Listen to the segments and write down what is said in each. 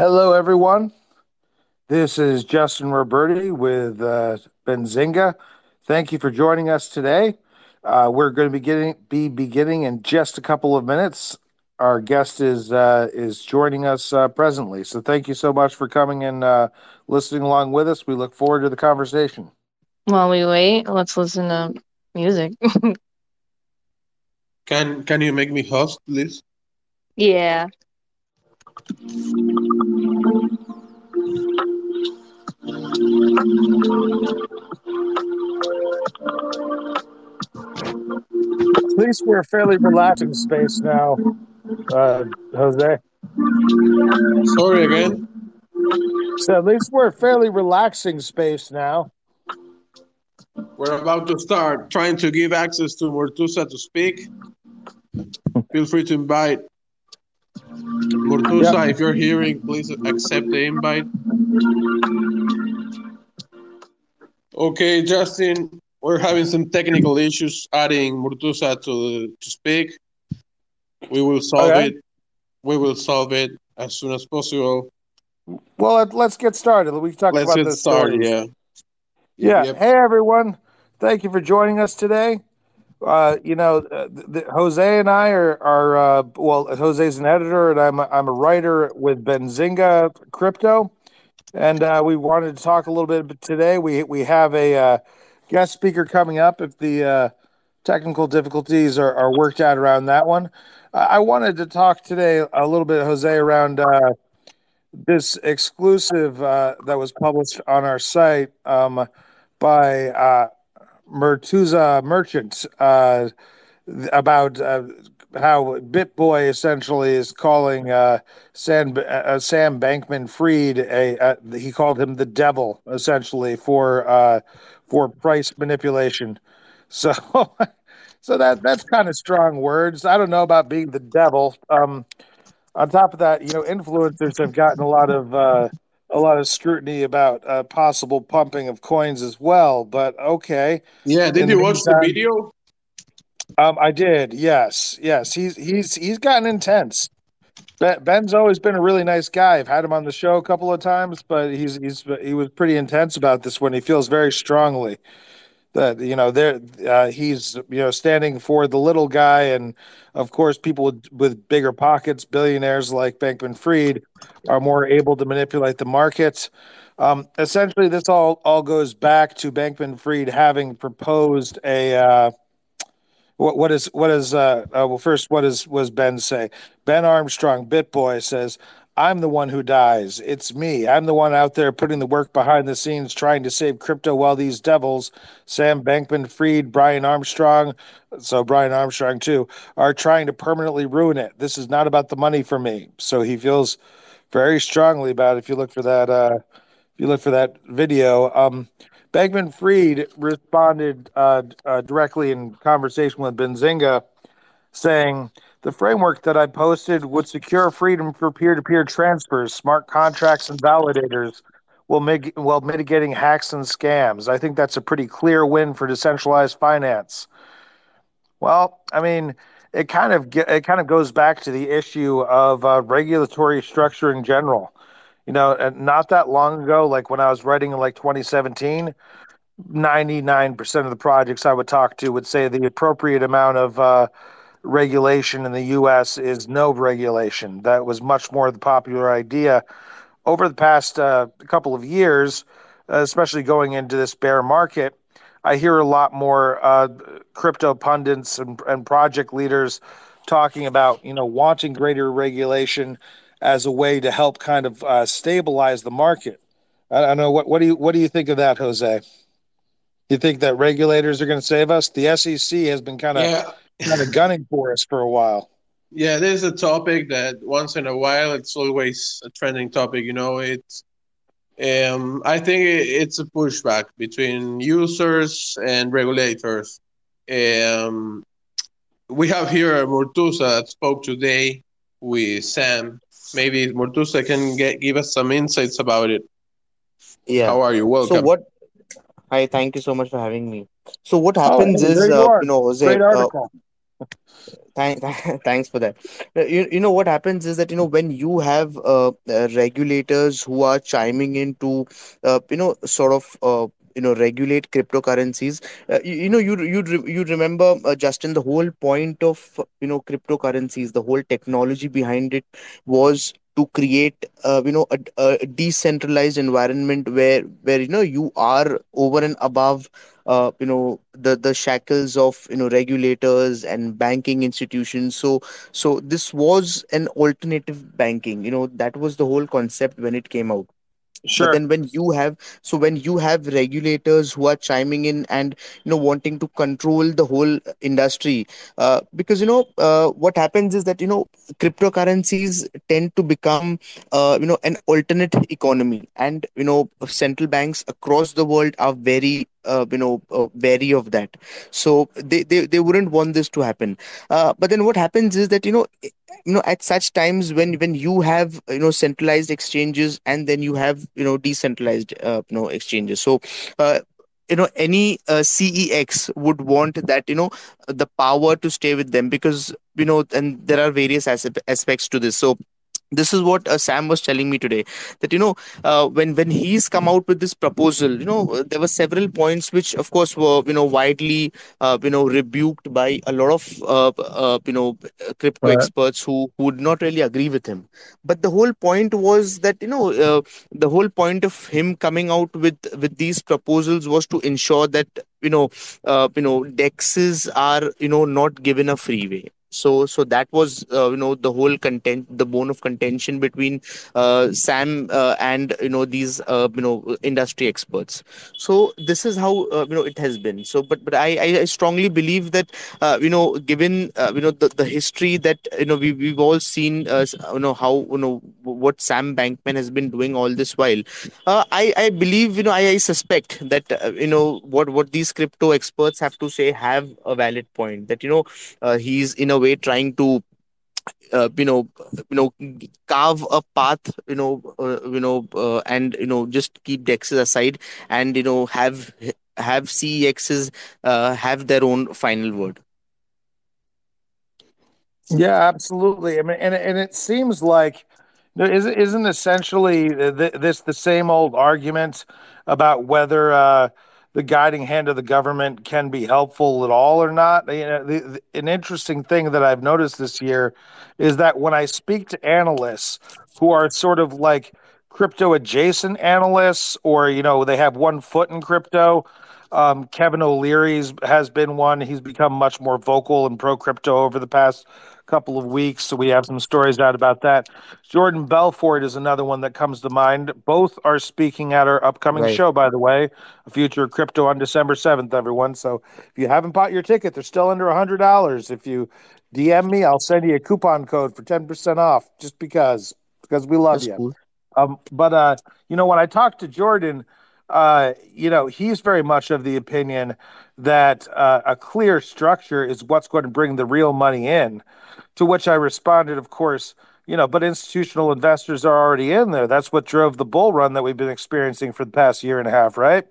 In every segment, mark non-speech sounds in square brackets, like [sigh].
Hello, everyone. This is Justin Roberti with uh, Benzinga. Thank you for joining us today. Uh, we're going to be, getting, be beginning in just a couple of minutes. Our guest is uh, is joining us uh, presently, so thank you so much for coming and uh, listening along with us. We look forward to the conversation. While we wait, let's listen to music. [laughs] Can can you make me host, please? yeah. At least we're a fairly relaxing space now, uh, Jose. Sorry again. So at least we're a fairly relaxing space now. We're about to start trying to give access to Murtuza to speak. Feel free to invite. Murtuza, Yep. if you're hearing, please accept the invite. Okay, Justin, we're having some technical issues adding Murtuza to to speak. We will solve Okay. it. We will solve it as soon as possible. Well, let, let's get started. We can talk Let's about get the started. Yeah. Yeah. Yep. Hey, everyone. Thank you for joining us today. Uh, you know, uh, the, Jose and I are, are uh, well, Jose's an editor and I'm a, I'm a writer with Benzinga Crypto. And uh, we wanted to talk a little bit today. We, we have a uh, guest speaker coming up if the uh, technical difficulties are, are worked out around that one. Uh, I wanted to talk today a little bit, Jose, around uh, this exclusive uh, that was published on our site um, by uh, Murtuza Merchant about uh, how BitBoy essentially is calling uh, Sam, uh, Sam Bankman Fried a uh, he called him the devil essentially for uh, for price manipulation. [laughs] So so that that's kind of strong words. I don't know about being the devil. Um, on top of that, you know, influencers have gotten a lot of uh, a lot of scrutiny about uh, possible pumping of coins as well. But okay, Yeah. Did in the you watch the video? Um, I did. Yes, yes. He's he's he's gotten intense. Ben, Ben's always been a really nice guy. I've had him on the show a couple of times, but he's he's he was pretty intense about this one. He feels very strongly that you know there uh, he's you know standing for the little guy, and of course people with, with bigger pockets, billionaires like Bankman Fried, are more able to manipulate the markets. Um, essentially, this all all goes back to Bankman Fried having proposed a. Uh, what what is what is uh, uh well first what is was Ben say? Ben Armstrong, BitBoy says, "I'm the one who dies. It's me. I'm the one out there putting the work behind the scenes, trying to save crypto while these devils, Sam Bankman Fried Brian Armstrong, so Brian Armstrong too, are trying to permanently ruin it. This is not about the money for me." So he feels very strongly about it. If you look for that, uh, if you look for that video, um, Bankman Fried responded uh, uh, directly in conversation with Benzinga, saying, The framework that I posted would secure freedom for peer to peer transfers, smart contracts, and validators while, mig- while mitigating hacks and scams. I think that's a pretty clear win for decentralized finance. Well, I mean, it kind of ge- it kind of goes back to the issue of uh, regulatory structure in general. You know, and not that long ago, like when I was writing in like 2017, 99% of the projects I would talk to would say the appropriate amount of uh, regulation in the US is no regulation. That was much more the popular idea. Over the past uh, couple of years, especially going into this bear market, I hear a lot more uh, crypto pundits and, and project leaders talking about, you know, wanting greater regulation as a way to help kind of uh, stabilize the market. I don't know what what do you what do you think of that, Jose? You think that regulators are going to save us? The SEC has been kind of Yeah. kind of gunning for us for a while. Yeah, there's a topic that once in a while it's always a trending topic. You know, it's um, I think it, it's a pushback between users and regulators. Um, we have here Murtuza that spoke today with Sam. Maybe Murtuza can get give us some insights about it. Yeah. How are you? Well, so what? Hi, thank you so much for having me. So what Oh, happens hey, is, you uh, you know, Jose, uh. Thank, [laughs] thanks for that. Uh, You, you know what happens is that you know when you have uh, uh, regulators who are chiming in to uh, you know sort of uh, you know regulate cryptocurrencies. Uh, you, you know you you you remember uh, Justin the whole point of you know cryptocurrencies, the whole technology behind it was to create uh, you know a, a decentralized environment where where you know you are over and above uh, you know the the shackles of you know regulators and banking institutions so so this was an alternative banking you know that was the whole concept when it came out but Sure. then when you have so when you have regulators who are chiming in and you know wanting to control the whole industry uh, because you know uh, what happens is that you know cryptocurrencies tend to become uh, you know an alternate economy. And you know central banks across the world are very uh, you know uh, wary of that. So they, they they wouldn't want this to happen. Uh, but then what happens is that you know you know at such times when when you have you know centralized exchanges and then you have you know decentralized uh, you know exchanges. So uh, you know any uh, cex would want that you know the power to stay with them because you know and there are various as- aspects to this. So this is what uh, sam was telling me today that you know uh, when when he's come out with this proposal you know uh, there were several points which of course were you know widely uh, you know rebuked by a lot of uh, uh, you know crypto Right. experts who, who would not really agree with him but the whole point was that you know uh, the whole point of him coming out with with these proposals was to ensure that you know uh, you know dexes are you know not given a freeway so so that was uh, you know the whole content the bone of contention between uh, sam uh, and you know these uh, you know industry experts so this is how uh, you know it has been so but but i i strongly believe that uh, you know given uh, you know the, the history that you know we, we've all seen uh, you know how you know what sam bankman has been doing all this while uh, i i believe you know i, I suspect that uh, you know what what these crypto experts have to say have a valid point that you know uh, he's in a way trying to uh, you know you know carve a path you know uh, you know uh, and you know just keep dexes aside and you know have have cexs uh, have their own final word Yeah, absolutely. I mean, and and it seems like isn't isn't essentially this the same old argument about whether uh, the guiding hand of the government can be helpful at all or not. You know, the, the, an interesting thing that I've noticed this year is that when I speak to analysts who are sort of like crypto adjacent analysts, or you know, they have one foot in crypto. Um, Kevin O'Leary's has been one. He's become much more vocal and pro crypto over the past couple of weeks. So we have some stories out about that. Jordan Belfort is another one that comes to mind. Both are speaking at our upcoming right show, by the way, a future crypto on December 7th, everyone. So if you haven't bought your ticket, they're still under $100. If you DM me, I'll send you a coupon code for 10% off just because, because we love that's you. cool Um, but uh, you know, when I talked to Jordan, uh, you know, he's very much of the opinion that uh, a clear structure is what's going to bring the real money in. To which I responded, of course, you know, but institutional investors are already in there. That's what drove the bull run that we've been experiencing for the past year and a half, right?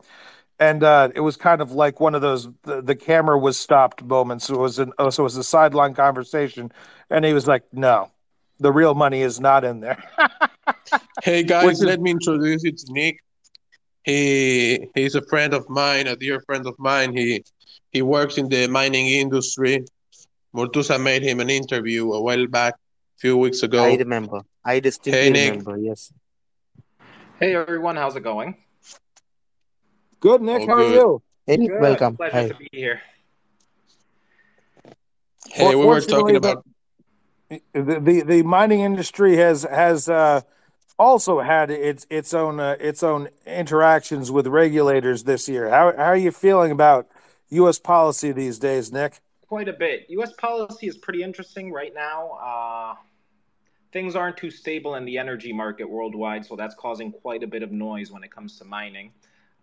And uh, it was kind of like one of those the, the camera was stopped moments. It was an oh, so it was a sideline conversation, and he was like, "No, the real money is not in there," [laughs] Hey which guys, is let me introduce you to Nick. He he's a friend of mine, a dear friend of mine. He he works in the mining industry. Mortusa made him an interview a while back, a few weeks ago. i ago. remember i Hey distinctly Nick, remember yes Hey everyone, how's it going? good. Nick, all how are you? hey Nick, Good. welcome Pleasure hi to be here. Hey, we were talking about the the the mining industry has has uh, also had its its own uh, its own interactions with regulators this year. How how are you feeling about U.S. policy these days, Nick? Quite a bit. U.S. policy is pretty interesting right now. Uh, things aren't too stable in the energy market worldwide, so that's causing quite a bit of noise when it comes to mining.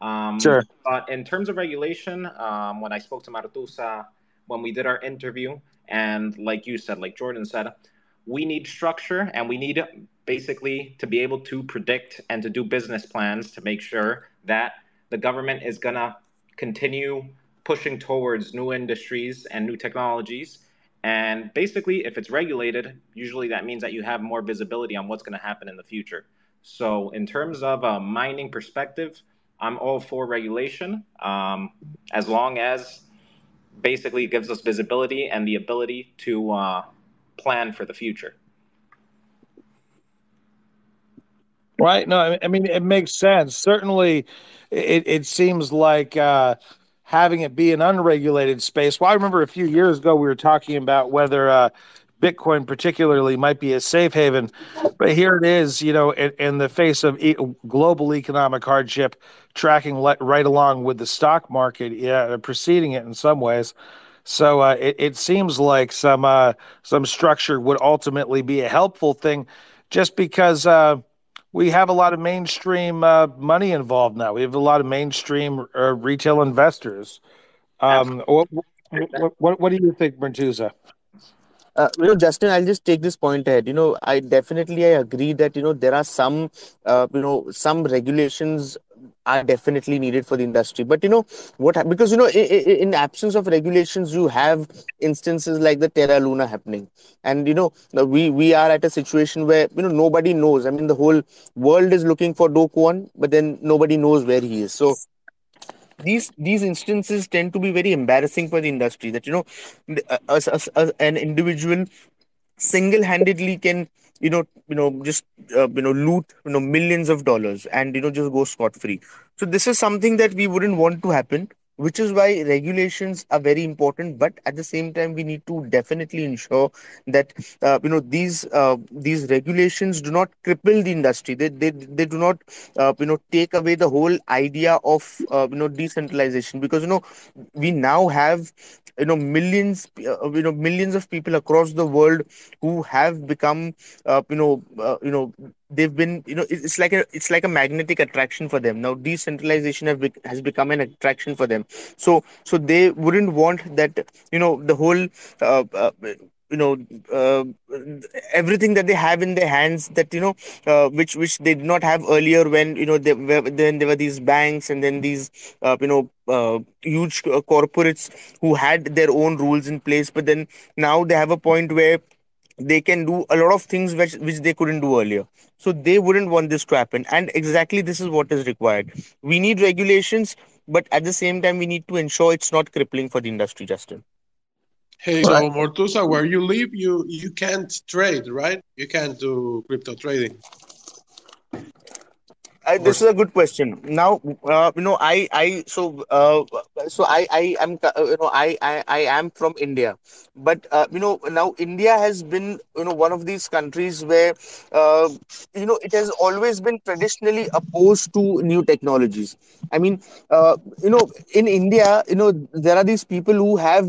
Um, Sure. but in terms of regulation, um, when I spoke to Murtuza, when we did our interview, and like you said, like Jordan said, we need structure and we need basically to be able to predict and to do business plans to make sure that the government is going to continue pushing towards new industries and new technologies And basically, if it's regulated, usually that means that you have more visibility on what's going to happen in the future. So, in terms of a mining perspective, I'm all for regulation um, as long as basically it gives us visibility and the ability to uh, plan for the future. Right. No, I mean, it makes sense. Certainly, it, it seems like uh, having it be an unregulated space. Well, I remember a few years ago we were talking about whether uh, Bitcoin, particularly, might be a safe haven. But here it is, you know, in, in the face of e- global economic hardship, tracking le- right along with the stock market, yeah, preceding it in some ways. So uh, it, it seems like some uh, some structure would ultimately be a helpful thing, just because uh, we have a lot of mainstream uh, money involved now. We have a lot of mainstream uh, retail investors. Um, what, what, what, what, do you think, Murtuza? Uh, you know, Justin, I'll just take this point ahead. You know, I definitely I agree that you know there are some, uh, you know, some regulations are definitely needed for the industry. But you know what? Because you know, in, in absence of regulations, you have instances like the Terra Luna happening, and you know, uh, we we are at a situation where you know nobody knows. I mean, the whole world is looking for Do Kwon, but then nobody knows where he is. So these these instances tend to be very embarrassing for the industry that you know an individual single-handedly can you know you know just uh, you know loot you know millions of dollars and you know just go scot free so this is something that we wouldn't want to happen which is why regulations are very important but at the same time we need to definitely ensure that uh, you know these uh, these regulations do not cripple the industry. They they, they do not uh, you know take away the whole idea of uh, you know decentralization. Because you know we now have you know millions uh, you know millions of people across the world who have become uh, you know you know they've been you know it's like a it's like a magnetic attraction for them. Now decentralization have be, has become an attraction for them. So so they wouldn't want that you know the whole uh, uh, you know uh, everything that they have in their hands that you know uh, which which they did not have earlier when you know they were then there were these banks and then these uh, you know uh, huge corporates who had their own rules in place. But then now they have a point where they can do a lot of things which which they couldn't do earlier. So they wouldn't want this to happen. And exactly this is what is required. We need regulations but at the same time we need to ensure it's not crippling for the industry justin. Hey, so Murtuza, where you live, you you can't trade, right? You can't do crypto trading. I, this is a good question. Now, uh, you know, I, I, so, uh, so I, I am, uh, you know, I, I, I am from India, but uh, you know, now India has been, you know, one of these countries where, uh, you know, it has always been traditionally opposed to new technologies. I mean, uh, you know, in India, you know, there are these people who have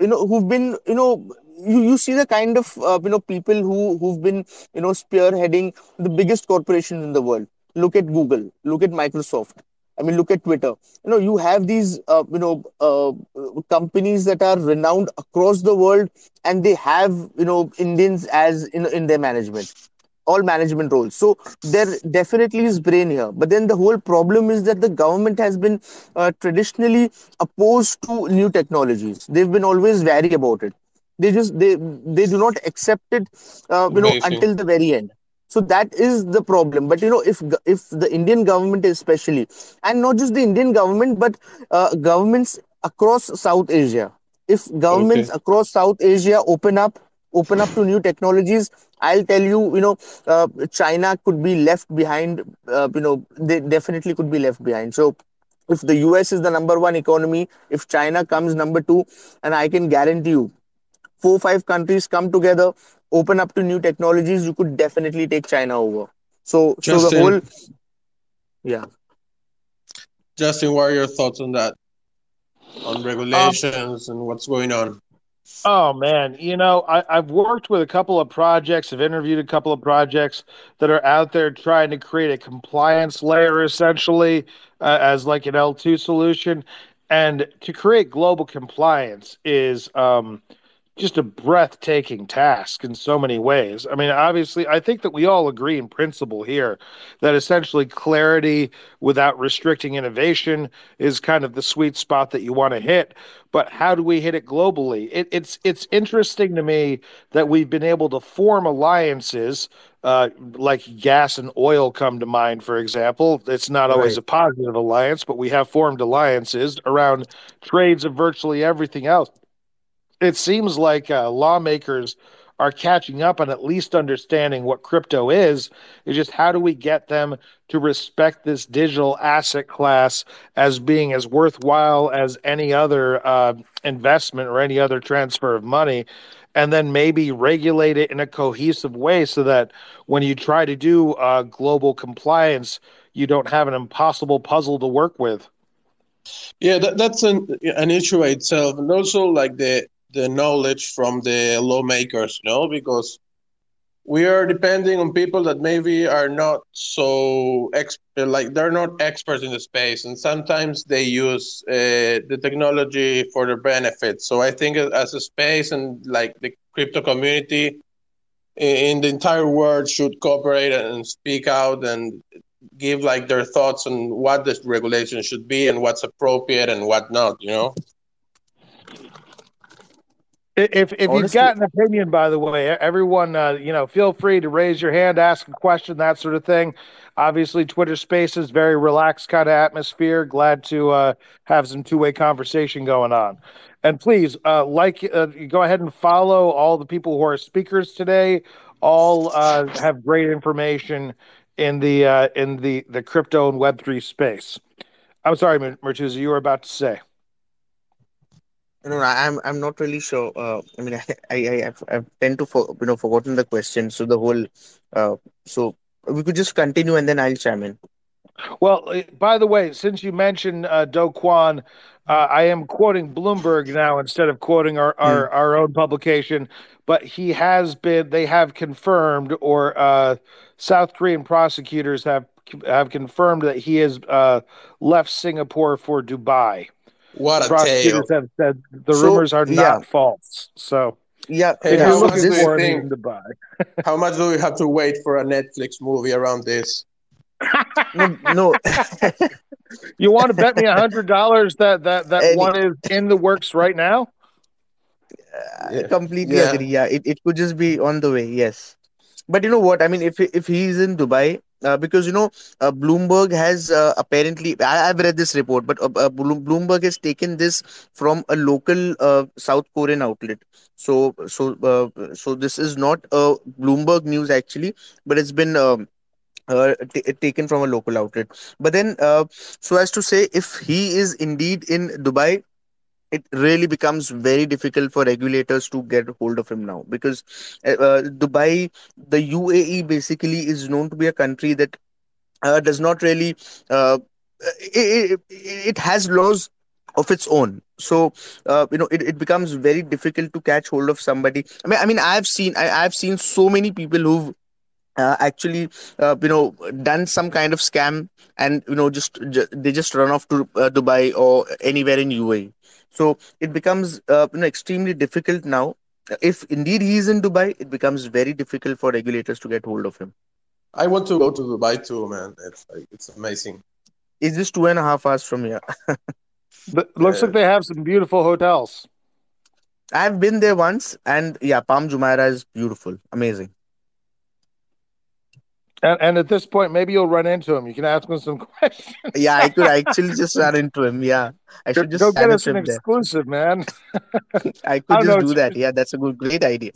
you know who've been you know you, you see the kind of uh, you know people who who've been you know spearheading the biggest corporations in the world look at google look at microsoft i mean look at twitter you know you have these uh, you know uh, companies that are renowned across the world and they have you know indians as in in their management all management roles. So there definitely is brain here. But then the whole problem is that the government has been uh, traditionally opposed to new technologies. They've been always wary about it. They just they they do not accept it, uh, you know, until the very end. So that is the problem. But you know, if if the Indian government especially, and not just the Indian government, but uh, governments across South Asia, if governments okay. across South Asia open up open up to new technologies i'll tell you you know uh, china could be left behind uh, you know they definitely could be left behind so if the us is the number one economy if china comes number 2 and i can guarantee you four five countries come together open up to new technologies you could definitely take china over so Justin, so the whole yeah Justin, what are your thoughts on that? On regulations um, and what's going on? Oh man, you know, I, I've worked with a couple of projects, I've interviewed a couple of projects that are out there trying to create a compliance layer essentially uh, as like an L2 solution. And to create global compliance is um, just a breathtaking task in so many ways. I mean, obviously, I think that we all agree in principle here that essentially clarity without restricting innovation is kind of the sweet spot that you want to hit. But how do we hit it globally? It, it's it's interesting to me that we've been able to form alliances uh, like gas and oil come to mind, for example. It's not always Right. a positive alliance, but we have formed alliances around trades of virtually everything else it seems like uh, lawmakers are catching up and at least understanding what crypto is. It's just how do we get them to respect this digital asset class as being as worthwhile as any other uh, investment or any other transfer of money? And then maybe regulate it in a cohesive way so that when you try to do uh, global compliance, you don't have an impossible puzzle to work with. Yeah, that, that's an an issue itself, and also like the the knowledge from the lawmakers, you know, because we are depending on people that maybe are not so expert, like they're not experts in the space, and sometimes they use uh, the technology for their benefit. So I think as a space and like the crypto community in the entire world should cooperate and speak out and give like their thoughts on what the regulation should be and what's appropriate and what not you know If if you've Honestly- got an opinion, by the way, everyone, uh, you know, feel free to raise your hand, ask a question, that sort of thing. Obviously, Twitter Spaces, very relaxed kind of atmosphere. Glad to uh, have some two way conversation going on. And please, uh, like, uh, go ahead and follow all the people who are speakers today. All uh, have great information in the uh, in the the crypto and Web three space. I'm sorry, Mertuzzi, you were about to say. No, I'm I'm not really sure. Uh, I mean, I [laughs] I I I've, I've tend to for, you know forgotten the question. So the whole, uh, so we could just continue and then I'll chime in. Well, uh, by the way, since you mentioned uh, Do Kwon, uh, I am quoting Bloomberg now instead of quoting our, our, our own publication. But he has been; they have confirmed, or uh, South Korean prosecutors have have confirmed that he has uh, left Singapore for Dubai. What a tale Prosecutors have said the So, rumors are yeah. not false. So Yeah, Hey, if you're how much looking do this, you for it, think- he's [laughs] in how much do we have to wait for a netflix movie around this no, no. [laughs] You want to bet me a hundred dollars that that that Any- one is in the works right now? I Yeah. completely Yeah. agree. Yeah, it, it could just be on the way. Yes, but you know what? I mean, if if he's in Dubai, uh, because you know, uh, Bloomberg has uh, apparently I, I've read this report, but uh, uh, Bloomberg has taken this from a local uh, South Korean outlet. So so so this is not a Bloomberg news actually, but it's been. Um, t- taken from a local outlet but then so as to say if he is indeed in dubai it really becomes very difficult for regulators to get hold of him now because uh, uh, Dubai, the UAE basically is known to be a country that uh, does not really, uh, it, it, it has laws of its own. So uh, you know it, it becomes very difficult to catch hold of somebody. I mean, I mean, I've seen I, I've seen so many people who've uh, actually uh, you know done some kind of scam and you know just, ju- they just run off to uh, Dubai or anywhere in UAE. So it becomes uh, you know extremely difficult now. If indeed he is in Dubai, it becomes very difficult for regulators to get hold of him. i want to go to dubai too man it's like it's amazing It's just two and a half hours from here. [laughs] But looks Yeah. like they have some beautiful hotels. I've been there once, and yeah, Palm Jumeirah is beautiful, amazing. And, and at this point, maybe you'll run into him. You can ask him some [laughs] questions. Yeah, I could actually just run into him. Yeah, I should just go get us an him there. exclusive, man. [laughs] I [laughs] I could don't just know. do that. Yeah, that's a good, great idea.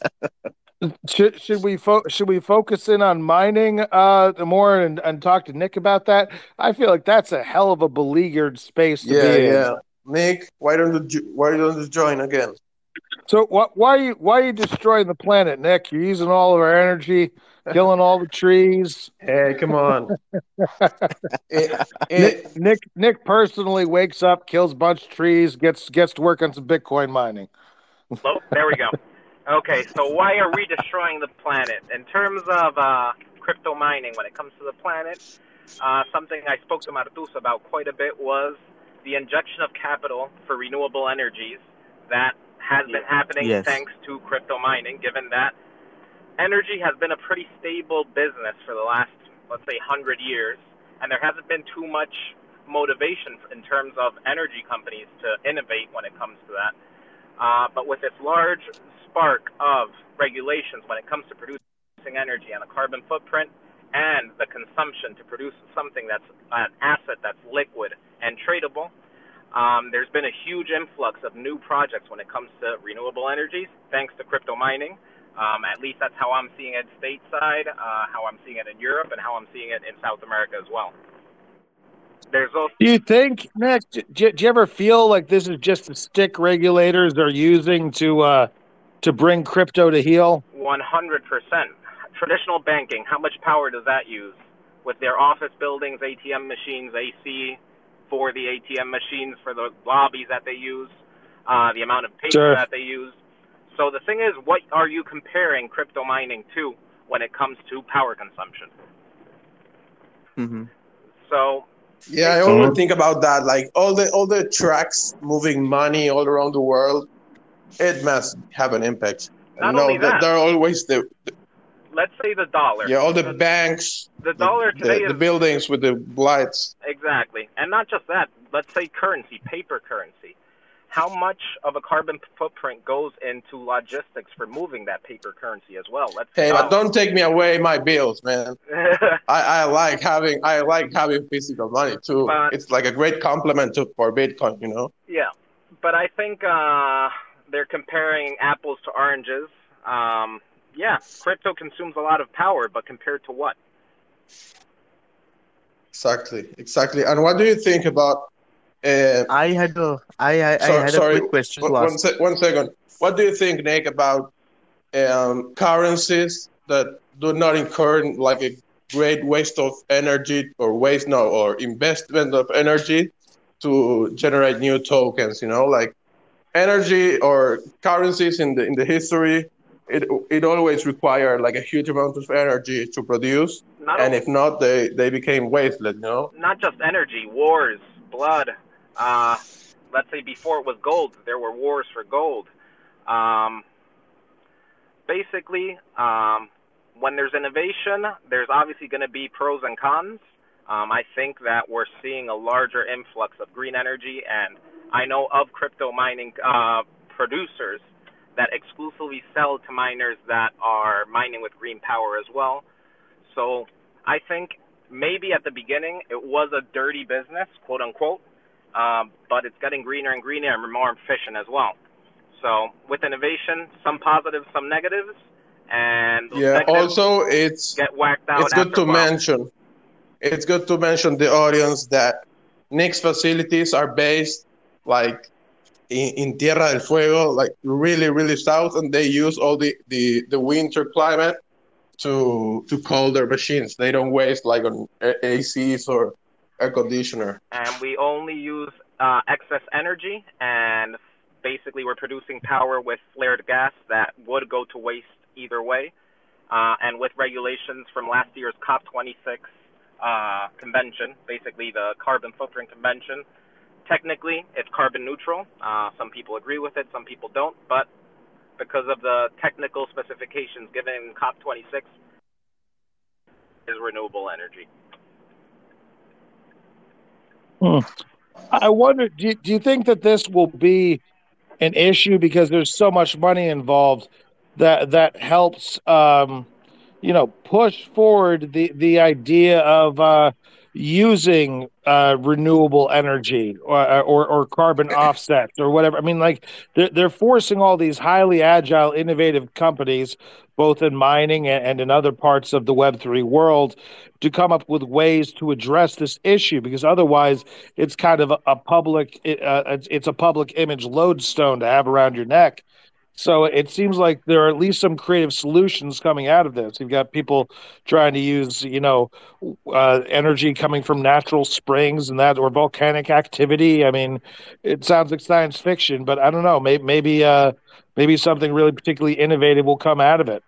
Should should we fo- should we focus in on mining uh more and, and talk to Nick about that? I feel like that's a hell of a beleaguered space to yeah be in. yeah nick why don't you why don't you join again So what? Why are you why are you destroying the planet, Nick? You're using all of our energy, killing all the trees. hey come on Nick, Nick Nick personally wakes up, kills a bunch of trees, gets gets to work on some Bitcoin mining. Hello? There we go. Okay, so why are we destroying the planet? In terms of uh, crypto mining, when it comes to the planet, uh, something I spoke to Martus about quite a bit was the injection of capital for renewable energies that has been happening Yes. thanks to crypto mining, given that energy has been a pretty stable business for the last, let's say, 100 years, and there hasn't been too much motivation in terms of energy companies to innovate when it comes to that. Uh, but with this large spark of regulations when it comes to producing energy and a carbon footprint and the consumption to produce something that's an asset that's liquid and tradable, um, there's been a huge influx of new projects when it comes to renewable energies, thanks to crypto mining. Um, at least that's how I'm seeing it stateside, uh, how I'm seeing it in Europe, and how I'm seeing it in South America as well. There's also Do you think, Nick? Do, do you ever feel like this is just a stick regulators are using to uh, to bring crypto to heel? 100%. Traditional banking, how much power does that use? With their office buildings, ATM machines, AC for the ATM machines, for the lobbies that they use, uh, the amount of paper Sure. that they use. So the thing is, what are you comparing crypto mining to when it comes to power consumption? hmm So Yeah, I always think about that. Like all the all the trucks moving money all around the world, it must have an impact. Not no, only that. they're always the let's say the dollar. yeah all the The- banks, The dollar the, today the is buildings with the lights. Exactly. And not just that, let's say currency, paper currency. How much of a carbon footprint goes into logistics for moving that paper currency as well? Let's Hey, but don't take me away my bills, man. [laughs] I, I like having I like having physical money too. But- it's like a great compliment to for Bitcoin, you know. yeah. But I think uh, they're comparing apples to oranges. Um, yeah, crypto consumes a lot of power, but compared to what? Exactly, exactly. And what do you think about? Uh, I had a I I, I Sorry- had sorry, a quick question one, to one, ask. sec- one second. What do you think, Nick, about um, currencies that do not incur like a great waste of energy or waste no or investment of energy to generate new tokens? You know, like energy or currencies in the in the history. It, it always required like a huge amount of energy to produce, Not and only- if not, they, they became wasteless. You know, not just energy, wars, blood. Uh, let's say before it was gold, there were wars for gold. Um, basically, um, when there's innovation, there's obviously going to be pros and cons. Um, I think that we're seeing a larger influx of green energy, and I know of crypto mining uh, producers that exclusively sell to miners that are mining with green power as well. So I think maybe at the beginning it was a dirty business, quote unquote, um, but it's getting greener and greener and more efficient as well. So with innovation, some positives, some negatives, and yeah. Also, it's get whacked out. it's good to mention it's good to mention the audience that Nick's facilities are based like in, in Tierra del Fuego, like really, really south, and they use all the, the, the winter climate to to cool their machines. They don't waste like on ACs or air conditioner. and we only use uh, excess energy and basically we're producing power with flared gas that would go to waste either way. Uh, and with regulations from last year's cop26 uh, convention basically the carbon footprint convention technically it's carbon neutral. Uh, some people agree with it some people don't but because of the technical specifications given in cop26 is renewable energy I wonder. Do you, do you think that this will be an issue because there's so much money involved that that helps, um, you know, push forward the the idea of uh, using uh, renewable energy or, or or carbon [coughs] offsets or whatever. I mean, like they're they're forcing all these highly agile, innovative companies, both in mining and, in other parts of the Web three world, to come up with ways to address this issue because otherwise it's kind of a, public it, uh, it's, it's a public image lodestone to have around your neck so it seems like there are at least some creative solutions coming out of this you've got people trying to use you know uh, energy coming from natural springs and that or volcanic activity i mean it sounds like science fiction but i don't know maybe maybe uh maybe something really particularly innovative will come out of it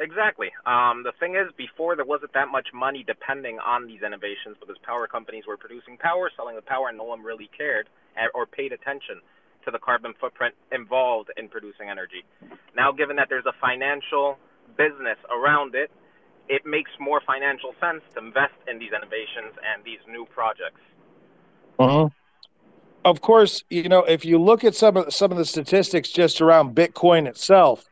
Exactly. Um, the thing is, before there wasn't that much money depending on these innovations because power companies were producing power, selling the power, and no one really cared eh, or paid attention. To the carbon footprint involved in producing energy. Now, given that there's a financial business around it, it makes more financial sense to invest in these innovations and these new projects. Uh-huh. Of course, you know if you look at some of some of the statistics just around Bitcoin itself.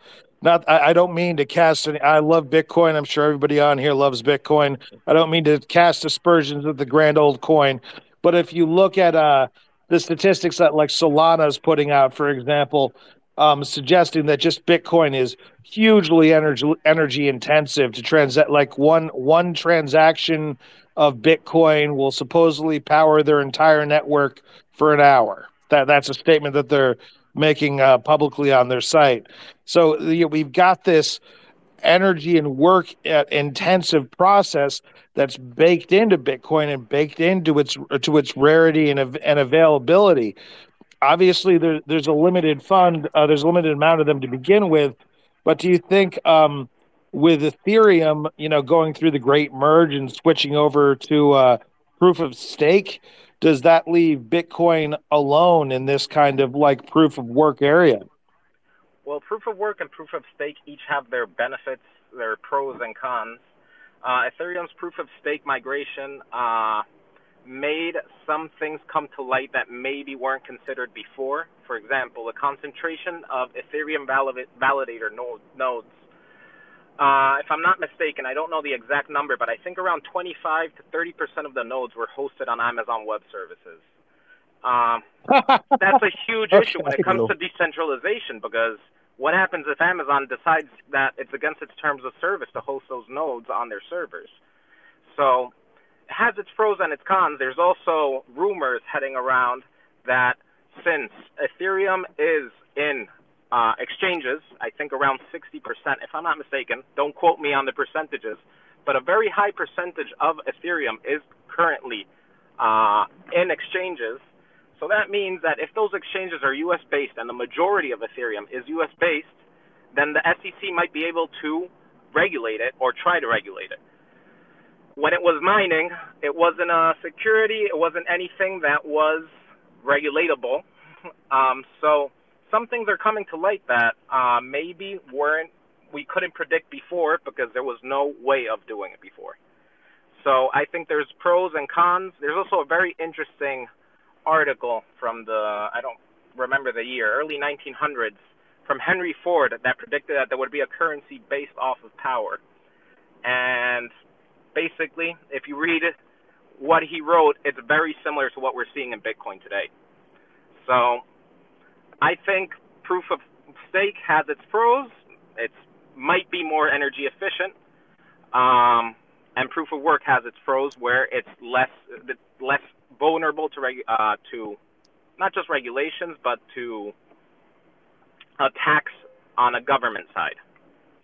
Not, I, I don't mean to cast any. I love Bitcoin. I'm sure everybody on here loves Bitcoin. I don't mean to cast aspersions at the grand old coin, but if you look at uh, the statistics that like Solana is putting out, for example, um, suggesting that just Bitcoin is hugely energy energy intensive to transact. Like one one transaction of Bitcoin will supposedly power their entire network for an hour. That that's a statement that they're making uh, publicly on their site. So you know, we've got this energy and work uh, intensive process that's baked into Bitcoin and baked into its to its rarity and, and availability obviously there, there's a limited fund, uh, there's a limited amount of them to begin with. But do you think um, with Ethereum, you know, going through the great merge and switching over to uh, proof of stake, does that leave Bitcoin alone in this kind of like proof of work area? Well, proof of work and proof of stake each have their benefits, their pros and cons. Uh, Ethereum's proof of stake migration uh, made some things come to light that maybe weren't considered before. For example, the concentration of Ethereum validator nodes. Uh, if I'm not mistaken, I don't know the exact number, but I think around 25 to 30 percent of the nodes were hosted on Amazon Web Services. Um, [laughs] that's a huge issue when it comes to decentralization because what happens if Amazon decides that it's against its terms of service to host those nodes on their servers? So it has its pros and its cons. There's also rumors heading around that since Ethereum is in uh, exchanges, I think around 60%, if I'm not mistaken, don't quote me on the percentages, but a very high percentage of Ethereum is currently uh, in exchanges. So that means that if those exchanges are US based and the majority of Ethereum is US based, then the SEC might be able to regulate it or try to regulate it when it was mining, it wasn't a security, it wasn't anything that was regulatable. [laughs] Um, so some things are coming to light that uh, maybe weren't we couldn't predict before because there was no way of doing it before. So I think there's pros and cons. There's also a very interesting article from the I don't remember the year, early 1900s, from Henry Ford that predicted that there would be a currency based off of power. And basically, if you read what he wrote, it's very similar to what we're seeing in Bitcoin today. So I think proof of stake has its pros. It might be more energy efficient. Um, and proof of work has its pros where it's less less vulnerable to regu- uh, to not just regulations but to attacks on a government side.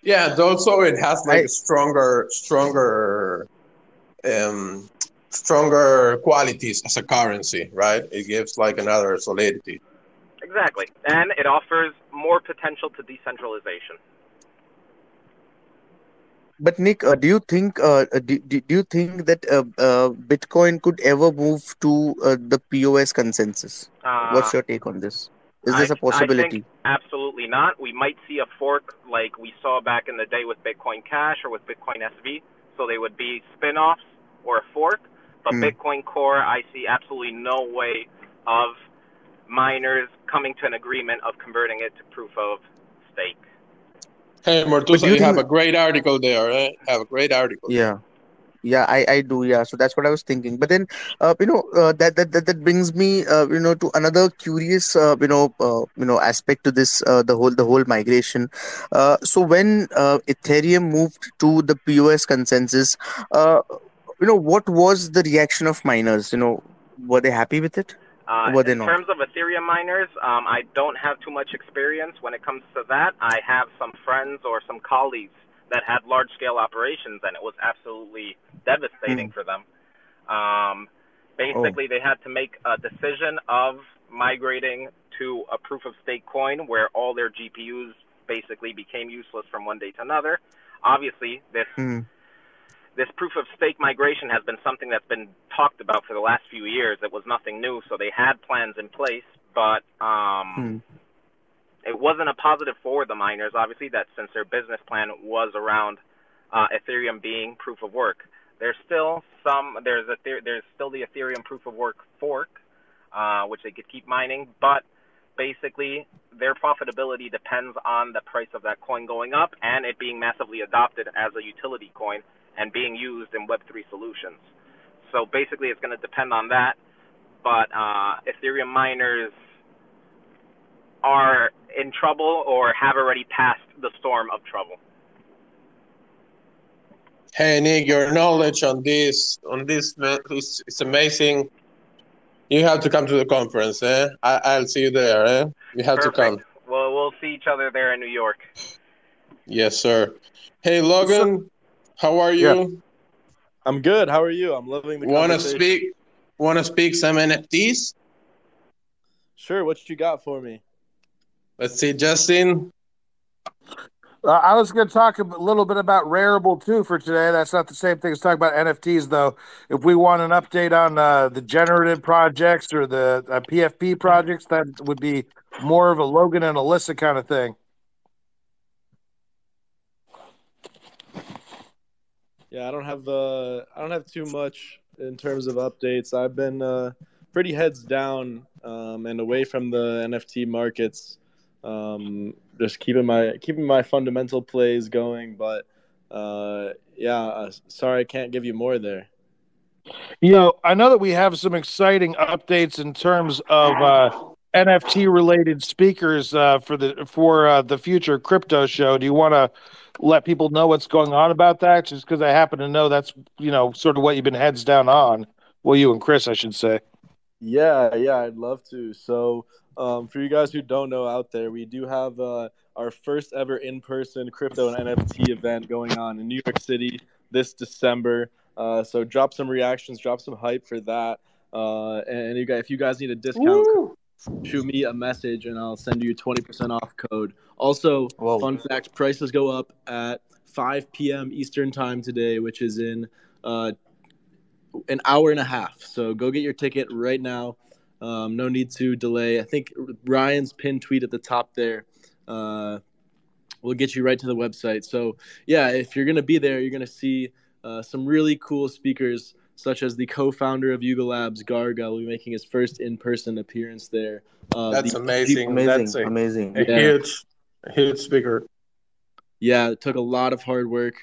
Yeah, and also it has like I, stronger, stronger, um, stronger qualities as a currency, right? It gives like another solidity. Exactly, and it offers more potential to decentralization. But Nick, uh, do you think uh, uh do, do you think that uh, uh, Bitcoin could ever move to uh, the POS consensus? What's your take on this? Is this I, a possibility? absolutely not. We might see a fork like we saw back in the day with Bitcoin Cash or with Bitcoin SV. So they would be spin offs or a fork. But mm. Bitcoin Core, I see absolutely no way of miners coming to an agreement of converting it to proof of stake. Hey, Murtuza, you, you have a great article there, right? Have a great article. Yeah. Yeah i i do yeah. So that's what i was thinking. But then uh, you know uh, that, that that that brings me uh, you know to another curious uh, you know uh, you know aspect to this uh, the whole the whole migration. Uh, so when uh, ethereum moved to the pos consensus uh, you know what was the reaction of miners? You know were they happy with it uh, in not? terms of Ethereum miners, um, I don't have too much experience when it comes to that. I have some friends or some colleagues that had large scale operations, and it was absolutely devastating mm. for them. Um, basically, oh. they had to make a decision of migrating to a proof of stake coin where all their GPUs basically became useless from one day to another. Obviously, this mm. This proof of stake migration has been something that's been talked about for the last few years. It was nothing new, so they had plans in place, but um, Hmm. it wasn't a positive for the miners. Obviously, that since their business plan was around uh, Ethereum being proof of work, there's still some. There's a there's still the Ethereum proof of work fork, uh, which they could keep mining, but basically their profitability depends on the price of that coin going up and it being massively adopted as a utility coin and being used in Web3 solutions. So basically, it's going to depend on that. But uh, Ethereum miners are in trouble or have already passed the storm of trouble. Hey Nick, your knowledge on this on this man, it's, it's amazing. You have to come to the conference, eh? I, I'll see you there, eh? You have to come. Perfect. Well, we'll see each other there in New York. Yes, sir. Hey Logan, how are you? I'm good. How are you? I'm loving the Wanna speak wanna speak some NFTs? Sure. What you got for me? Let's see, Justin. Uh, I was going to talk a little bit about Rarible too for today. That's not the same thing as talking about NFTs, though. If we want an update on uh, the generative projects or the uh, PFP projects, that would be more of a Logan and Alyssa kind of thing. Yeah, I don't have uh, I don't have too much in terms of updates. I've been uh, pretty heads down um, and away from the NFT markets. Um, just keeping my keeping my fundamental plays going, but uh, yeah, uh, sorry I can't give you more there. You know, I know that we have some exciting updates in terms of uh, NFT related speakers uh, for the for uh, the future crypto show. Do you want to let people know what's going on about that? Just because I happen to know that's you know sort of what you've been heads down on. Well, you and Chris, I should say. Yeah, yeah, I'd love to. So, um, for you guys who don't know out there, we do have uh, our first ever in person crypto and NFT event going on in New York City this December. Uh, so, drop some reactions, drop some hype for that. Uh, and you guys, if you guys need a discount, shoot me a message and I'll send you 20% off code. Also, Whoa. fun fact prices go up at 5 p.m. Eastern time today, which is in uh, an hour and a half. So go get your ticket right now. Um, no need to delay. I think Ryan's pinned tweet at the top there uh, will get you right to the website. So, yeah, if you're going to be there, you're going to see uh, some really cool speakers, such as the co founder of Yuga Labs, Garga, will be making his first in person appearance there. Uh, That's the- amazing. Amazing, That's a, amazing. a Yeah. huge a huge speaker. Yeah, it took a lot of hard work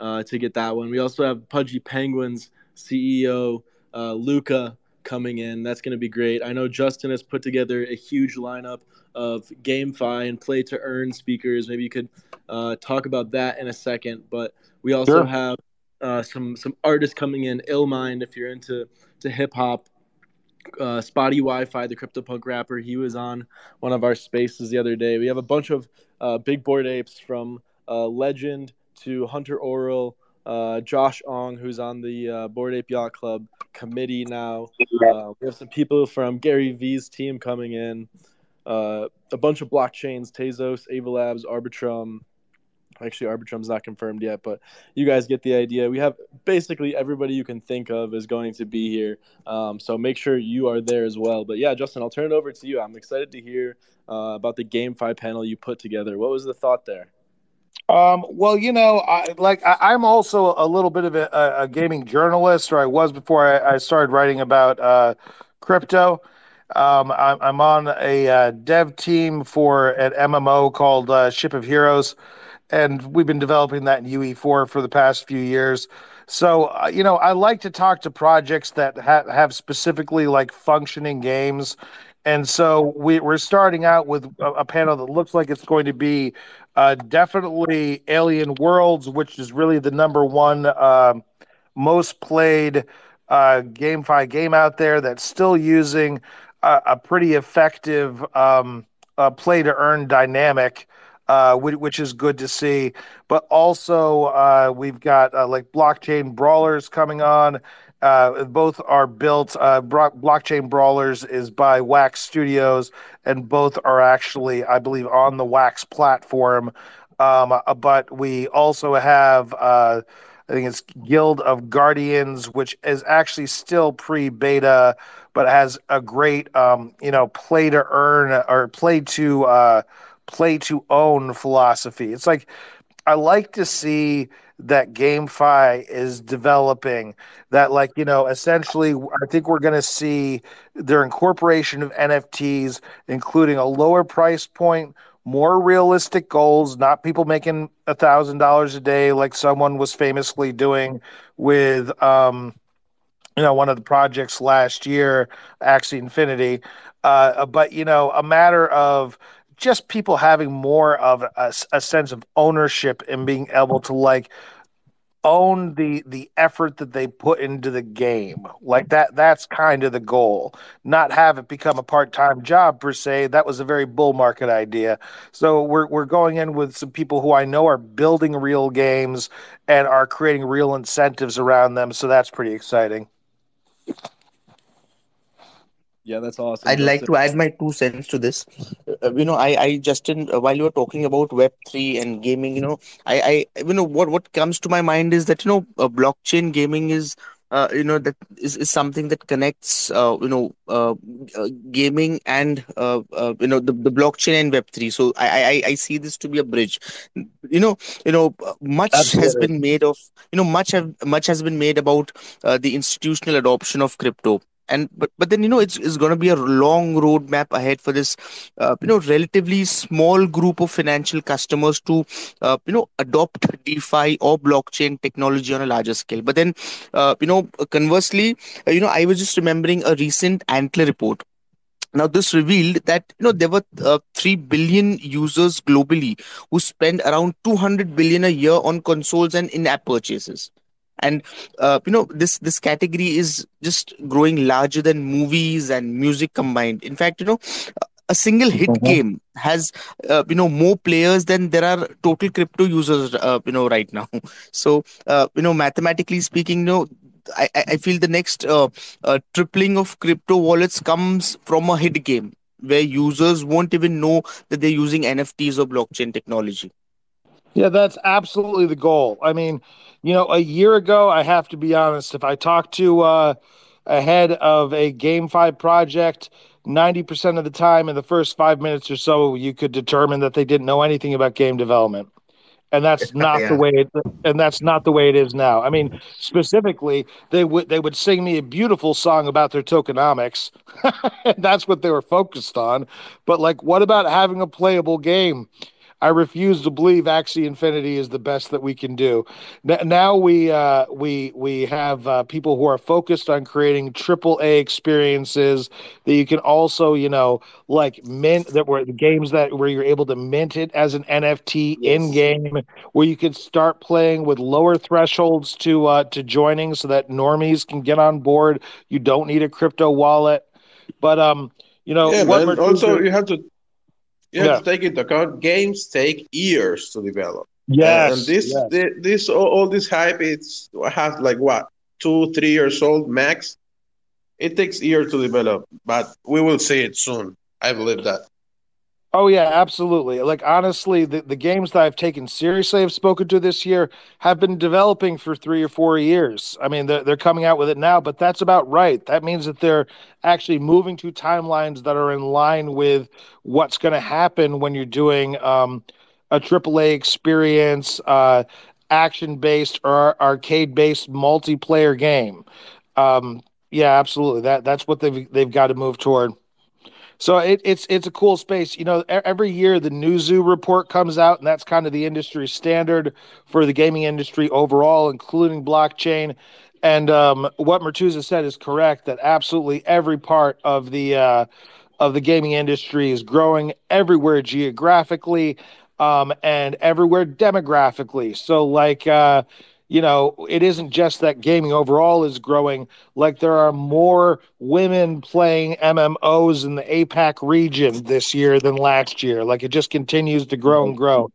uh, to get that one. We also have Pudgy Penguins CEO uh, Luca coming in. That's going to be great. I know Justin has put together a huge lineup of GameFi and play to earn speakers. Maybe you could uh, talk about that in a second. But we also Sure. have uh, some some artists coming in. Illmind, if you're into to hip hop. Uh, Spottie WiFi, the CryptoPunk rapper, he was on one of our spaces the other day. We have a bunch of uh, big Bored Apes from uh, Legend to Hunter Orrell, uh, Josh Ong, who's on the uh, Bored Ape Yacht Club committee now. Uh, we have some people from Gary V's team coming in. Uh, a bunch of blockchains: Tezos, Ava Labs, Arbitrum. Actually, Arbitrum's not confirmed yet, but you guys get the idea. We have basically everybody you can think of is going to be here. Um, so make sure you are there as well. But yeah, Justin, I'll turn it over to you. I'm excited to hear uh, about the GameFi panel you put together. What was the thought there? Um, well, you know, I, like I, I'm also a little bit of a, a, gaming journalist, or I was before I, I started writing about uh, crypto. Um, I'm, I'm on a uh, dev team for an MMO called uh, Ship of Heroes, and we've been developing that in UE4 for the past few years. So, uh, you know, I like to talk to projects that ha- have specifically like functioning games. And so we, we're starting out with a, a panel that looks like it's going to be uh, definitely Alien Worlds, which is really the number one um most played uh, GameFi game out there that's still using a, a pretty effective um, uh, play to earn dynamic. Uh, which, which is good to see, but also uh, we've got uh, like blockchain brawlers coming on. Uh, both are built. Uh, Bro- blockchain brawlers is by Wax Studios, and both are actually, I believe, on the Wax platform. Um, uh, but we also have I think it's Guild of Guardians, which is actually still pre-beta, but has a great, um, you know, play to earn or play to play to own philosophy. It's like I like to see that GameFi is developing. That, like, you know, essentially, I think we're going to see their incorporation of NFTs, including a lower price point, more realistic goals, not people making a thousand dollars a day like someone was famously doing with, um, you know, one of the projects last year, Axie Infinity. Uh, but you know, a matter of just people having more of a, a sense of ownership and being able to like own the the effort that they put into the game. Like that that's kind of the goal. Not have it become a part-time job per se. That was a very bull market idea. So we're we're going in with some people who I know are building real games and are creating real incentives around them. So that's pretty exciting Yeah, that's awesome. I'd like Justin. to add my two cents to this. Uh, you know, I, I, Justin, uh, while you were talking about Web three and gaming, you know, I, I, you know, what what comes to my mind is that you know, uh, blockchain gaming is, uh, you know, that is, is something that connects, uh, you know, uh, uh, gaming and uh, uh, you know the, the blockchain and Web three. So I, I, I see this to be a bridge. You know, you know, much has been made of, you know, much have much has been made about uh, the institutional adoption of crypto and but but then you know it's, it's going to be a long roadmap ahead for this uh, you know relatively small group of financial customers to uh, you know adopt defi or blockchain technology on a larger scale. But then uh, you know conversely uh, you know i was just remembering a recent antler report. Now this revealed that you know there were uh, 3 billion users globally who spend around 200 billion a year on consoles and in-app purchases and uh, you know this this category is just growing larger than movies and music combined in fact you know a single hit Mhm. game has uh, you know more players than there are total crypto users uh, you know right now [laughs] so uh, you know mathematically speaking you know I, I I feel the next uh, uh, tripling of crypto wallets comes from a hit game where users won't even know that they're using NFTs or blockchain technology. Yeah, that's absolutely the goal. I mean, you know, a year ago, I have to be honest, if I talked to uh, a head of a GameFi project, 90% of the time in the first five minutes or so, you could determine that they didn't know anything about game development. And that's [laughs] not the way it, and that's not the way it is now. I mean, specifically, they would they would sing me a beautiful song about their tokenomics. and [laughs] that's what they were focused on. But like, what about having a playable game? I refuse to believe Axie Infinity is the best that we can do. N- now we uh, we we have uh, people who are focused on creating triple A experiences that you can also you know like mint that were games that where you're able to mint it as an NFT in game where you can start playing with lower thresholds to uh, to joining so that normies can get on board. You don't need a crypto wallet, but um you know Yeah, what Also, you have to you have Yeah. to take into account games take years to develop. yes and this yes. thi- this all, all this hype it's has like what two three years old max. It takes years to develop, but we will see it soon. I believe that. Oh yeah, absolutely. Like honestly, the, the games that I've taken seriously, I've spoken to this year, have been developing for three or four years. I mean, they're they're coming out with it now, but that's about right. That means that they're actually moving to timelines that are in line with what's going to happen when you're doing um, a AAA experience, uh, action based or arcade based multiplayer game. Um, yeah, absolutely. That that's what they've they've got to move toward. So it, it's it's a cool space. You know, every year the Newzoo report comes out, and that's kind of the industry standard for the gaming industry overall, including blockchain. And um, what Murtuza said is correct. That absolutely every part of the uh, of the gaming industry is growing everywhere geographically um, and everywhere demographically. So, like, uh, you know, it isn't just that gaming overall is growing. Like, there are more women playing MMOs in the APAC region this year than last year. Like, it just continues to grow and grow.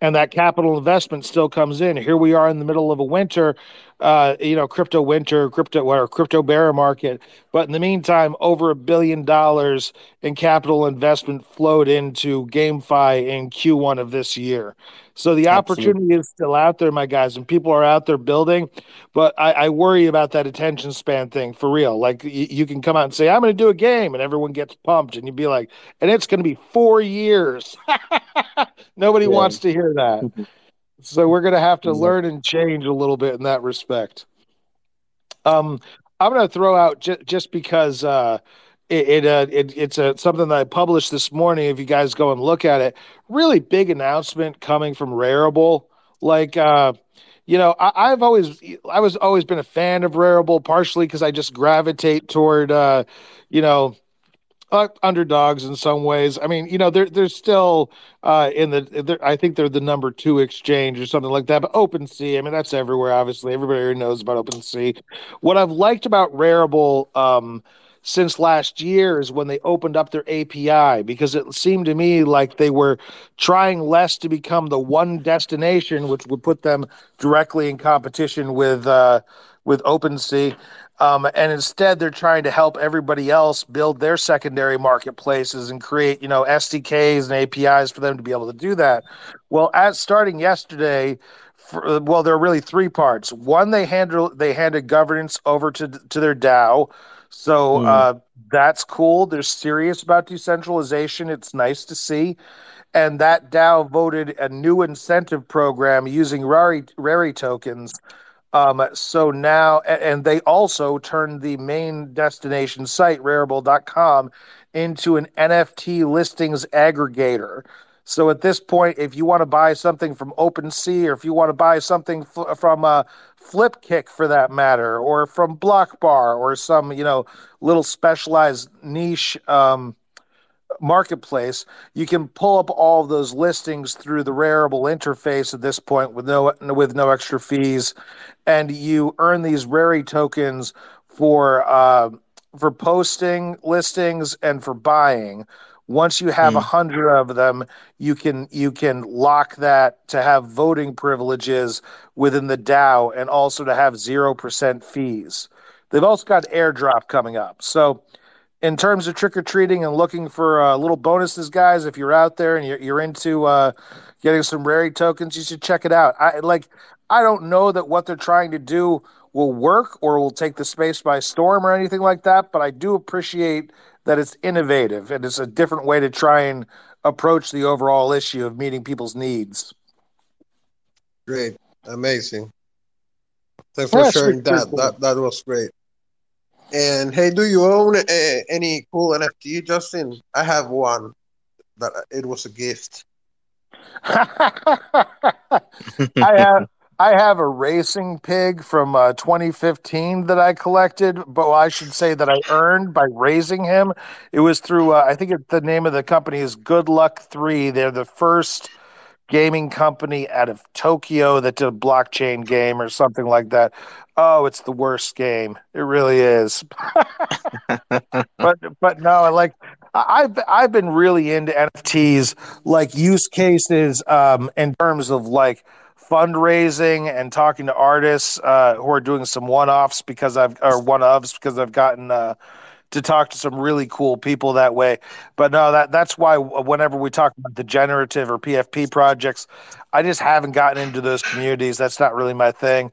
And that capital investment still comes in. Here we are in the middle of a winter uh, you know, crypto winter, crypto or crypto bear market. But in the meantime, over a billion dollars in capital investment flowed into GameFi in Q1 of this year. So the Absolutely. opportunity is still out there, my guys, and people are out there building. But I, I worry about that attention span thing for real. Like y- you can come out and say, "I'm going to do a game," and everyone gets pumped, and you'd be like, "And it's going to be four years." [laughs] Nobody Yeah. wants to hear that. So we're going to have to Exactly. learn and change a little bit in that respect. Um, I'm going to throw out j- just because uh, it, it, uh, it it's a something that I published this morning. If you guys go and look at it, really big announcement coming from Rarible. Like, uh, you know, I, I've always I was always been a fan of Rarible, partially because I just gravitate toward, uh, you know, uh, underdogs in some ways. I mean, you know, they're they're still uh, in the. They're, I think they're the number two exchange or something like that. But OpenSea, I mean, that's everywhere. Obviously, everybody knows about OpenSea. What I've liked about Rarible um, since last year is when they opened up their API because it seemed to me like they were trying less to become the one destination, which would put them directly in competition with uh, with OpenSea. Um, and instead, they're trying to help everybody else build their secondary marketplaces and create, you know, SDKs and APIs for them to be able to do that. Well, as starting yesterday, for, well, there are really three parts. One, they handle they handed governance over to to their DAO, so Mm. uh, that's cool. They're serious about decentralization. It's nice to see. And that DAO voted a new incentive program using Rari Rari tokens um, so now, and they also turned the main destination site, Rarible.com, into an NFT listings aggregator. So at this point, if you want to buy something from OpenSea, or if you want to buy something from uh, Flipkick for that matter, or from Blockbar, or some you know little specialized niche um, marketplace, you can pull up all those listings through the Rarible interface at this point with no with no extra fees, and you earn these Rari tokens for uh, for posting listings and for buying. Once you have a Mm. hundred of them, you can you can lock that to have voting privileges within the DAO and also to have zero percent fees. They've also got airdrop coming up. So in terms of trick or treating and looking for uh, little bonuses, guys, if you're out there and you're, you're into uh, getting some Rari tokens, you should check it out. I like. I don't know that what they're trying to do will work or will take the space by storm or anything like that, but I do appreciate that it's innovative and it's a different way to try and approach the overall issue of meeting people's needs. Great, amazing. Thanks Yeah, for it's sharing that. cool. That that was great. And hey, do you own uh, any cool NFT, Justin? I have one that it was a gift. [laughs] I have I have a racing pig from uh, 2015 that I collected, but I should say that I earned by raising him. It was through uh, I think it, the name of the company is Good Luck Three. They're the first gaming company out of Tokyo that did a blockchain game or something like that. Oh, it's the worst game. It really is. [laughs] but but no, I like I've I've been really into NFTs, like use cases, um, in terms of like fundraising and talking to artists uh, who are doing some one offs because I've or one ofs because I've gotten uh, to talk to some really cool people that way. But no, that that's why whenever we talk about the generative or PFP projects, I just haven't gotten into those communities. That's not really my thing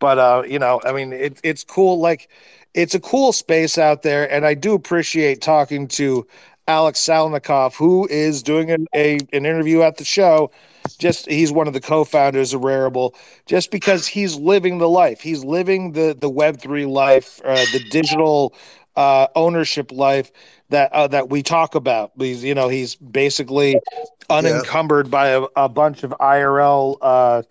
but uh, you know, I mean, it, it's cool. Like, it's a cool space out there, and I do appreciate talking to Alex Salnikov, who is doing an, a an interview at the show. Just he's one of the co-founders of Rarible, just because he's living the life. He's living the the Web three life, uh, the digital uh, ownership life that uh, that we talk about. He's you know he's basically unencumbered by a, a bunch of IRL. Uh,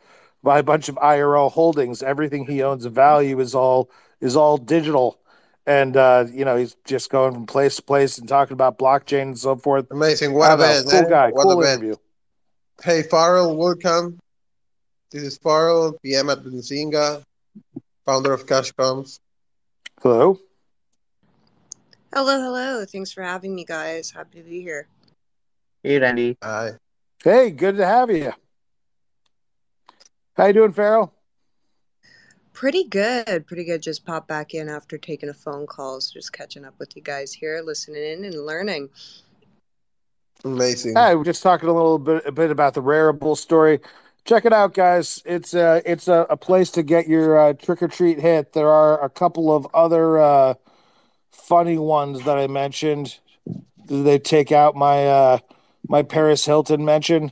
by a bunch of IRL holdings. Everything he owns of value is all is all digital, and uh, you know he's just going from place to place and talking about blockchain and so forth. Amazing. What a don't know. band. cool eh? guy, What cool interview. Hey, Farrell, welcome. This is Farrell, PM at Benzinga, founder of Cashcoms. Hello. Hello, hello. Thanks for having me, guys. Happy to be here. Hey, Randy. Hi. Hey, good to have you. How you doing, Farrell? Pretty good, pretty good. Just pop back in after taking a phone call. So just catching up with you guys here, listening in and learning. Amazing. Hey, we're just talking a little bit a bit about the Rarible story. Check it out, guys. It's uh it's a, a place to get your uh, trick or treat hit. There are a couple of other uh, funny ones that I mentioned. They take out my uh, my Paris Hilton mention?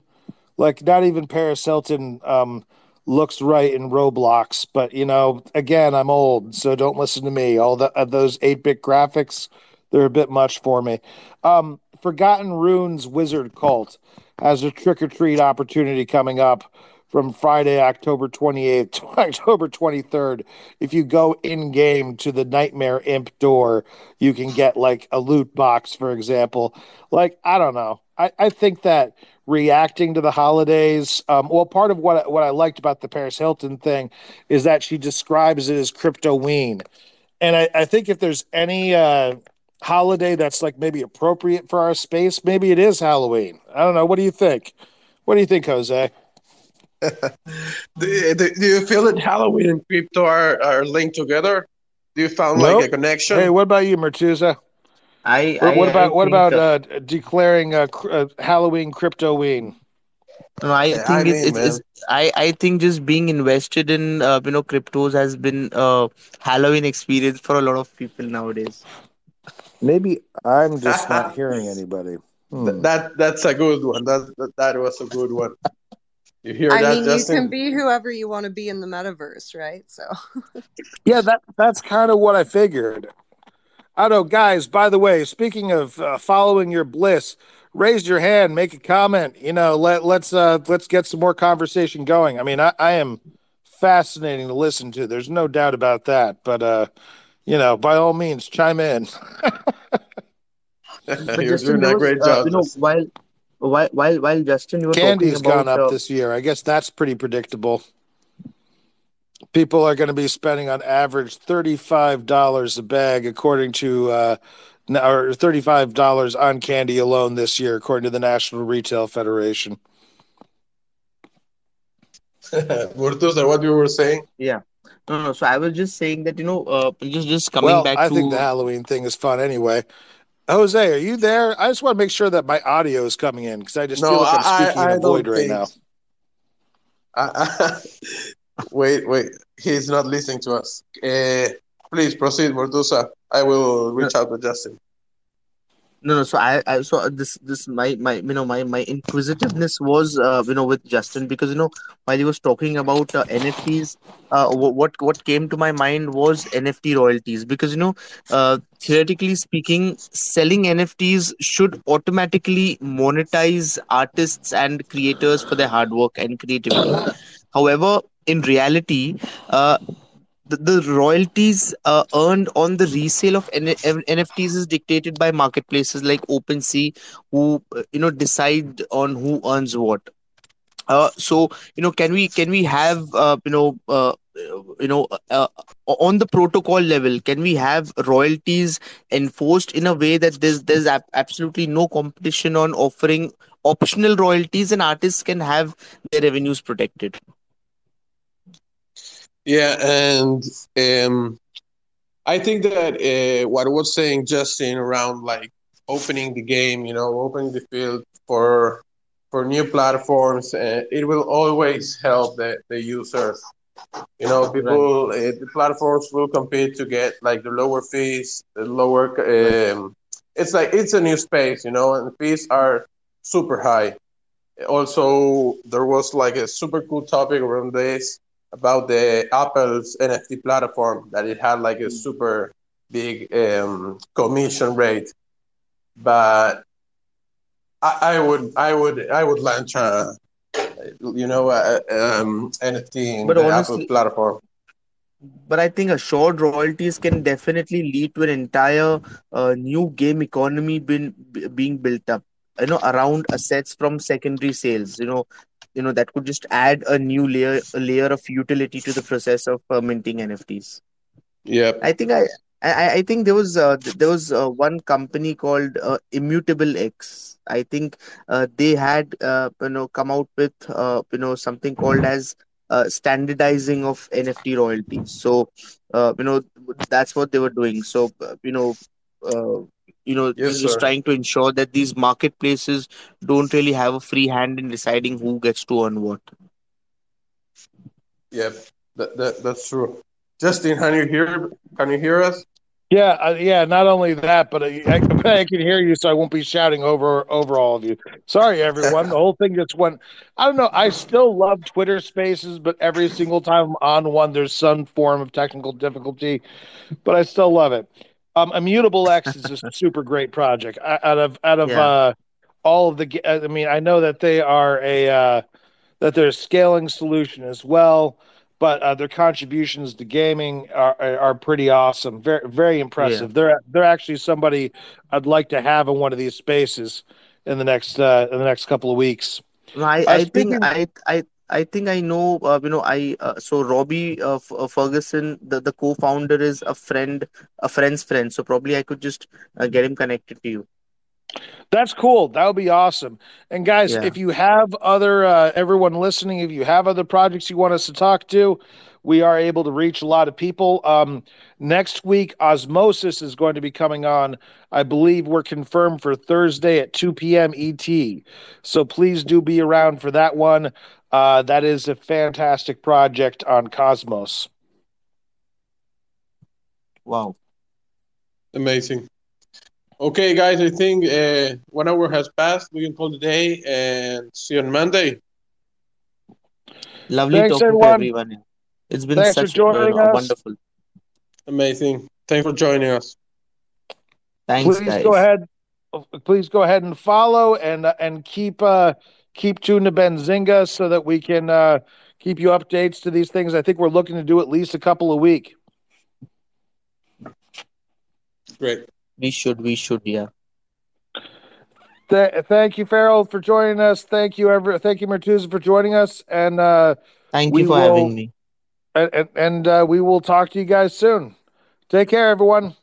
Like, not even Paris Hilton um, looks right in Roblox. But you know, again, I'm old, so don't listen to me. All the uh, those eight bit graphics, they're a bit much for me. Um, Forgotten Runes Wizard Cult has a trick or treat opportunity coming up from Friday, October 28th to [laughs] October 23rd. If you go in game to the Nightmare Imp door, you can get like a loot box, for example. Like, I don't know. I, I think that reacting to the holidays, um, well, part of what, what I liked about the Paris Hilton thing is that she describes it as cryptoween. And I, I think if there's any uh, holiday that's like maybe appropriate for our space, maybe it is Halloween. I don't know. What do you think? What do you think, Jose? Do, do, do you feel that Halloween and crypto are, are linked together? Do you found Nope. like a connection? Hey, what about you, Murtuza? I, What, I, what I about what about uh, uh, declaring uh, cr- uh, Halloween cryptoween? No, I Yeah, I think it's, mean, it's, it's I, I think just being invested in uh, you know cryptos has been a Halloween experience for a lot of people nowadays. Maybe I'm just not [laughs] hearing anybody. Hmm. that that's a good one. That that, that was a good one. You hear I that, mean, Justin? you can be whoever you want to be in the metaverse, right? So, [laughs] Yeah, that that's kind of what I figured. I don't know, guys. By the way, speaking of uh, following your bliss, raise your hand, make a comment. You know, let let's uh, let's get some more conversation going. I mean, I, I am fascinating to listen to. There's no doubt about that. But uh, you know, by all means, chime in. [laughs] [laughs] You're doing there a great job. you know while while while while Justin you were talking Candy's gone up uh, this year. I guess that's pretty predictable. People are going to be spending on average thirty-five dollars a bag, according to uh, or thirty-five dollars on candy alone this year, according to the National Retail Federation. [laughs] Murtuza, what you were saying? yeah no no so I was just saying that you know uh, just just coming Well, back I think the Halloween thing is fun anyway. Jose, are you there? I just want to make sure that my audio is coming in because I just No, feel like I'm speaking I, in I a void right now. I, I, [laughs] wait, wait. He's not listening to us. Uh, please proceed, Murtuza. I will reach out to Justin. No, no. So I, I so this, this my, my, you know, my, my inquisitiveness was, uh, you know, with Justin because you know while he was talking about uh, NFTs, uh, wh- what what came to my mind was NFT royalties because you know, uh, theoretically speaking, selling NFTs should automatically monetize artists and creators for their hard work and creativity. However, in reality, uh, the, the royalties uh, earned on the resale of N- NFTs is dictated by marketplaces like OpenSea, who uh, you know decide on who earns what. Uh, so you know, can we can we have uh, you know uh, you know uh, on the protocol level, can we have royalties enforced in a way that there's there's ab- absolutely no competition on offering optional royalties and artists can have their revenues protected. Yeah, and um, I think that uh, what I was saying Justin around like opening the game, you know, opening the field for for new platforms, uh, it will always help the, the users. You know, people, uh, the platforms will compete to get like the lower fees, the lower. Um, it's like it's a new space, you know, and the fees are super high. Also, there was like a super cool topic around this about the Apple's NFT platform that it had like a super big um, commission rate, but I, I would I would I would launch a you know a, um, NFT in But the Apple platform. but I think assured royalties can definitely lead to an entire uh, new game economy being being built up. You know, around assets from secondary sales. You know, you know that could just add a new layer a layer of utility to the process of minting NFTs. yeah I think I. I, I think there was uh, there was uh, one company called uh, Immutable X. I think uh, they had uh, you know come out with uh, you know something called as uh, standardizing of NFT royalties. So, uh, you know, that's what they were doing. So, you know, uh, you know, Yes, just sir. trying to ensure that these marketplaces don't really have a free hand in deciding who gets to earn what. Yep, that, that that's true. Justin, can you hear? Can you hear us? Yeah, uh, yeah. Not only that, but I, I, [laughs] I can hear you, so I won't be shouting over over all of you. Sorry, everyone. [laughs] The whole thing just went. I don't know. I still love Twitter Spaces, but every single time I'm on one, there's some form of technical difficulty. But I still love it. Um, Immutable X is a [laughs] super great project. I- Out of out of Yeah. uh, all of the, I mean, I know that they are a uh, that they're a scaling solution as well but uh, their contributions to gaming are, are, pretty awesome. Very very impressive. They're they're actually somebody I'd like to have in one of these spaces in the next uh, in the next couple of weeks. No, I, Uh, I think speaking- I I I think I know. Uh, you know, I uh, so Robbie uh, F- uh, Ferguson, the, the co-founder, is a friend, a friend's friend. So probably I could just uh, get him connected to you. That's cool. That would be awesome. And guys, Yeah. if you have other uh, everyone listening, if you have other projects you want us to talk to, we are able to reach a lot of people. Um, next week, Osmosis is going to be coming on. I believe we're confirmed for Thursday at 2 p.m. ET. So please do be around for that one. Uh, that is a fantastic project on Cosmos. Wow. Amazing. Okay, guys, I think uh, one hour has passed. We can call the day and see you on Monday. Lovely Thanks, talking everyone. to everyone. It's been Thanks such uh, joining us. wonderful. Amazing. Thanks for joining us. Thanks, please guys. go ahead please go ahead and follow and uh, and keep uh keep tuned to benzinga so that we can uh keep you updates to these things i think we're looking to do at least a couple a week Great. We should. We should. Yeah. Th- thank you farrell for joining us thank you ever thank you Murtuza for joining us and uh Thank you for will- having me. And and, uh, we will talk to you guys soon. Take care everyone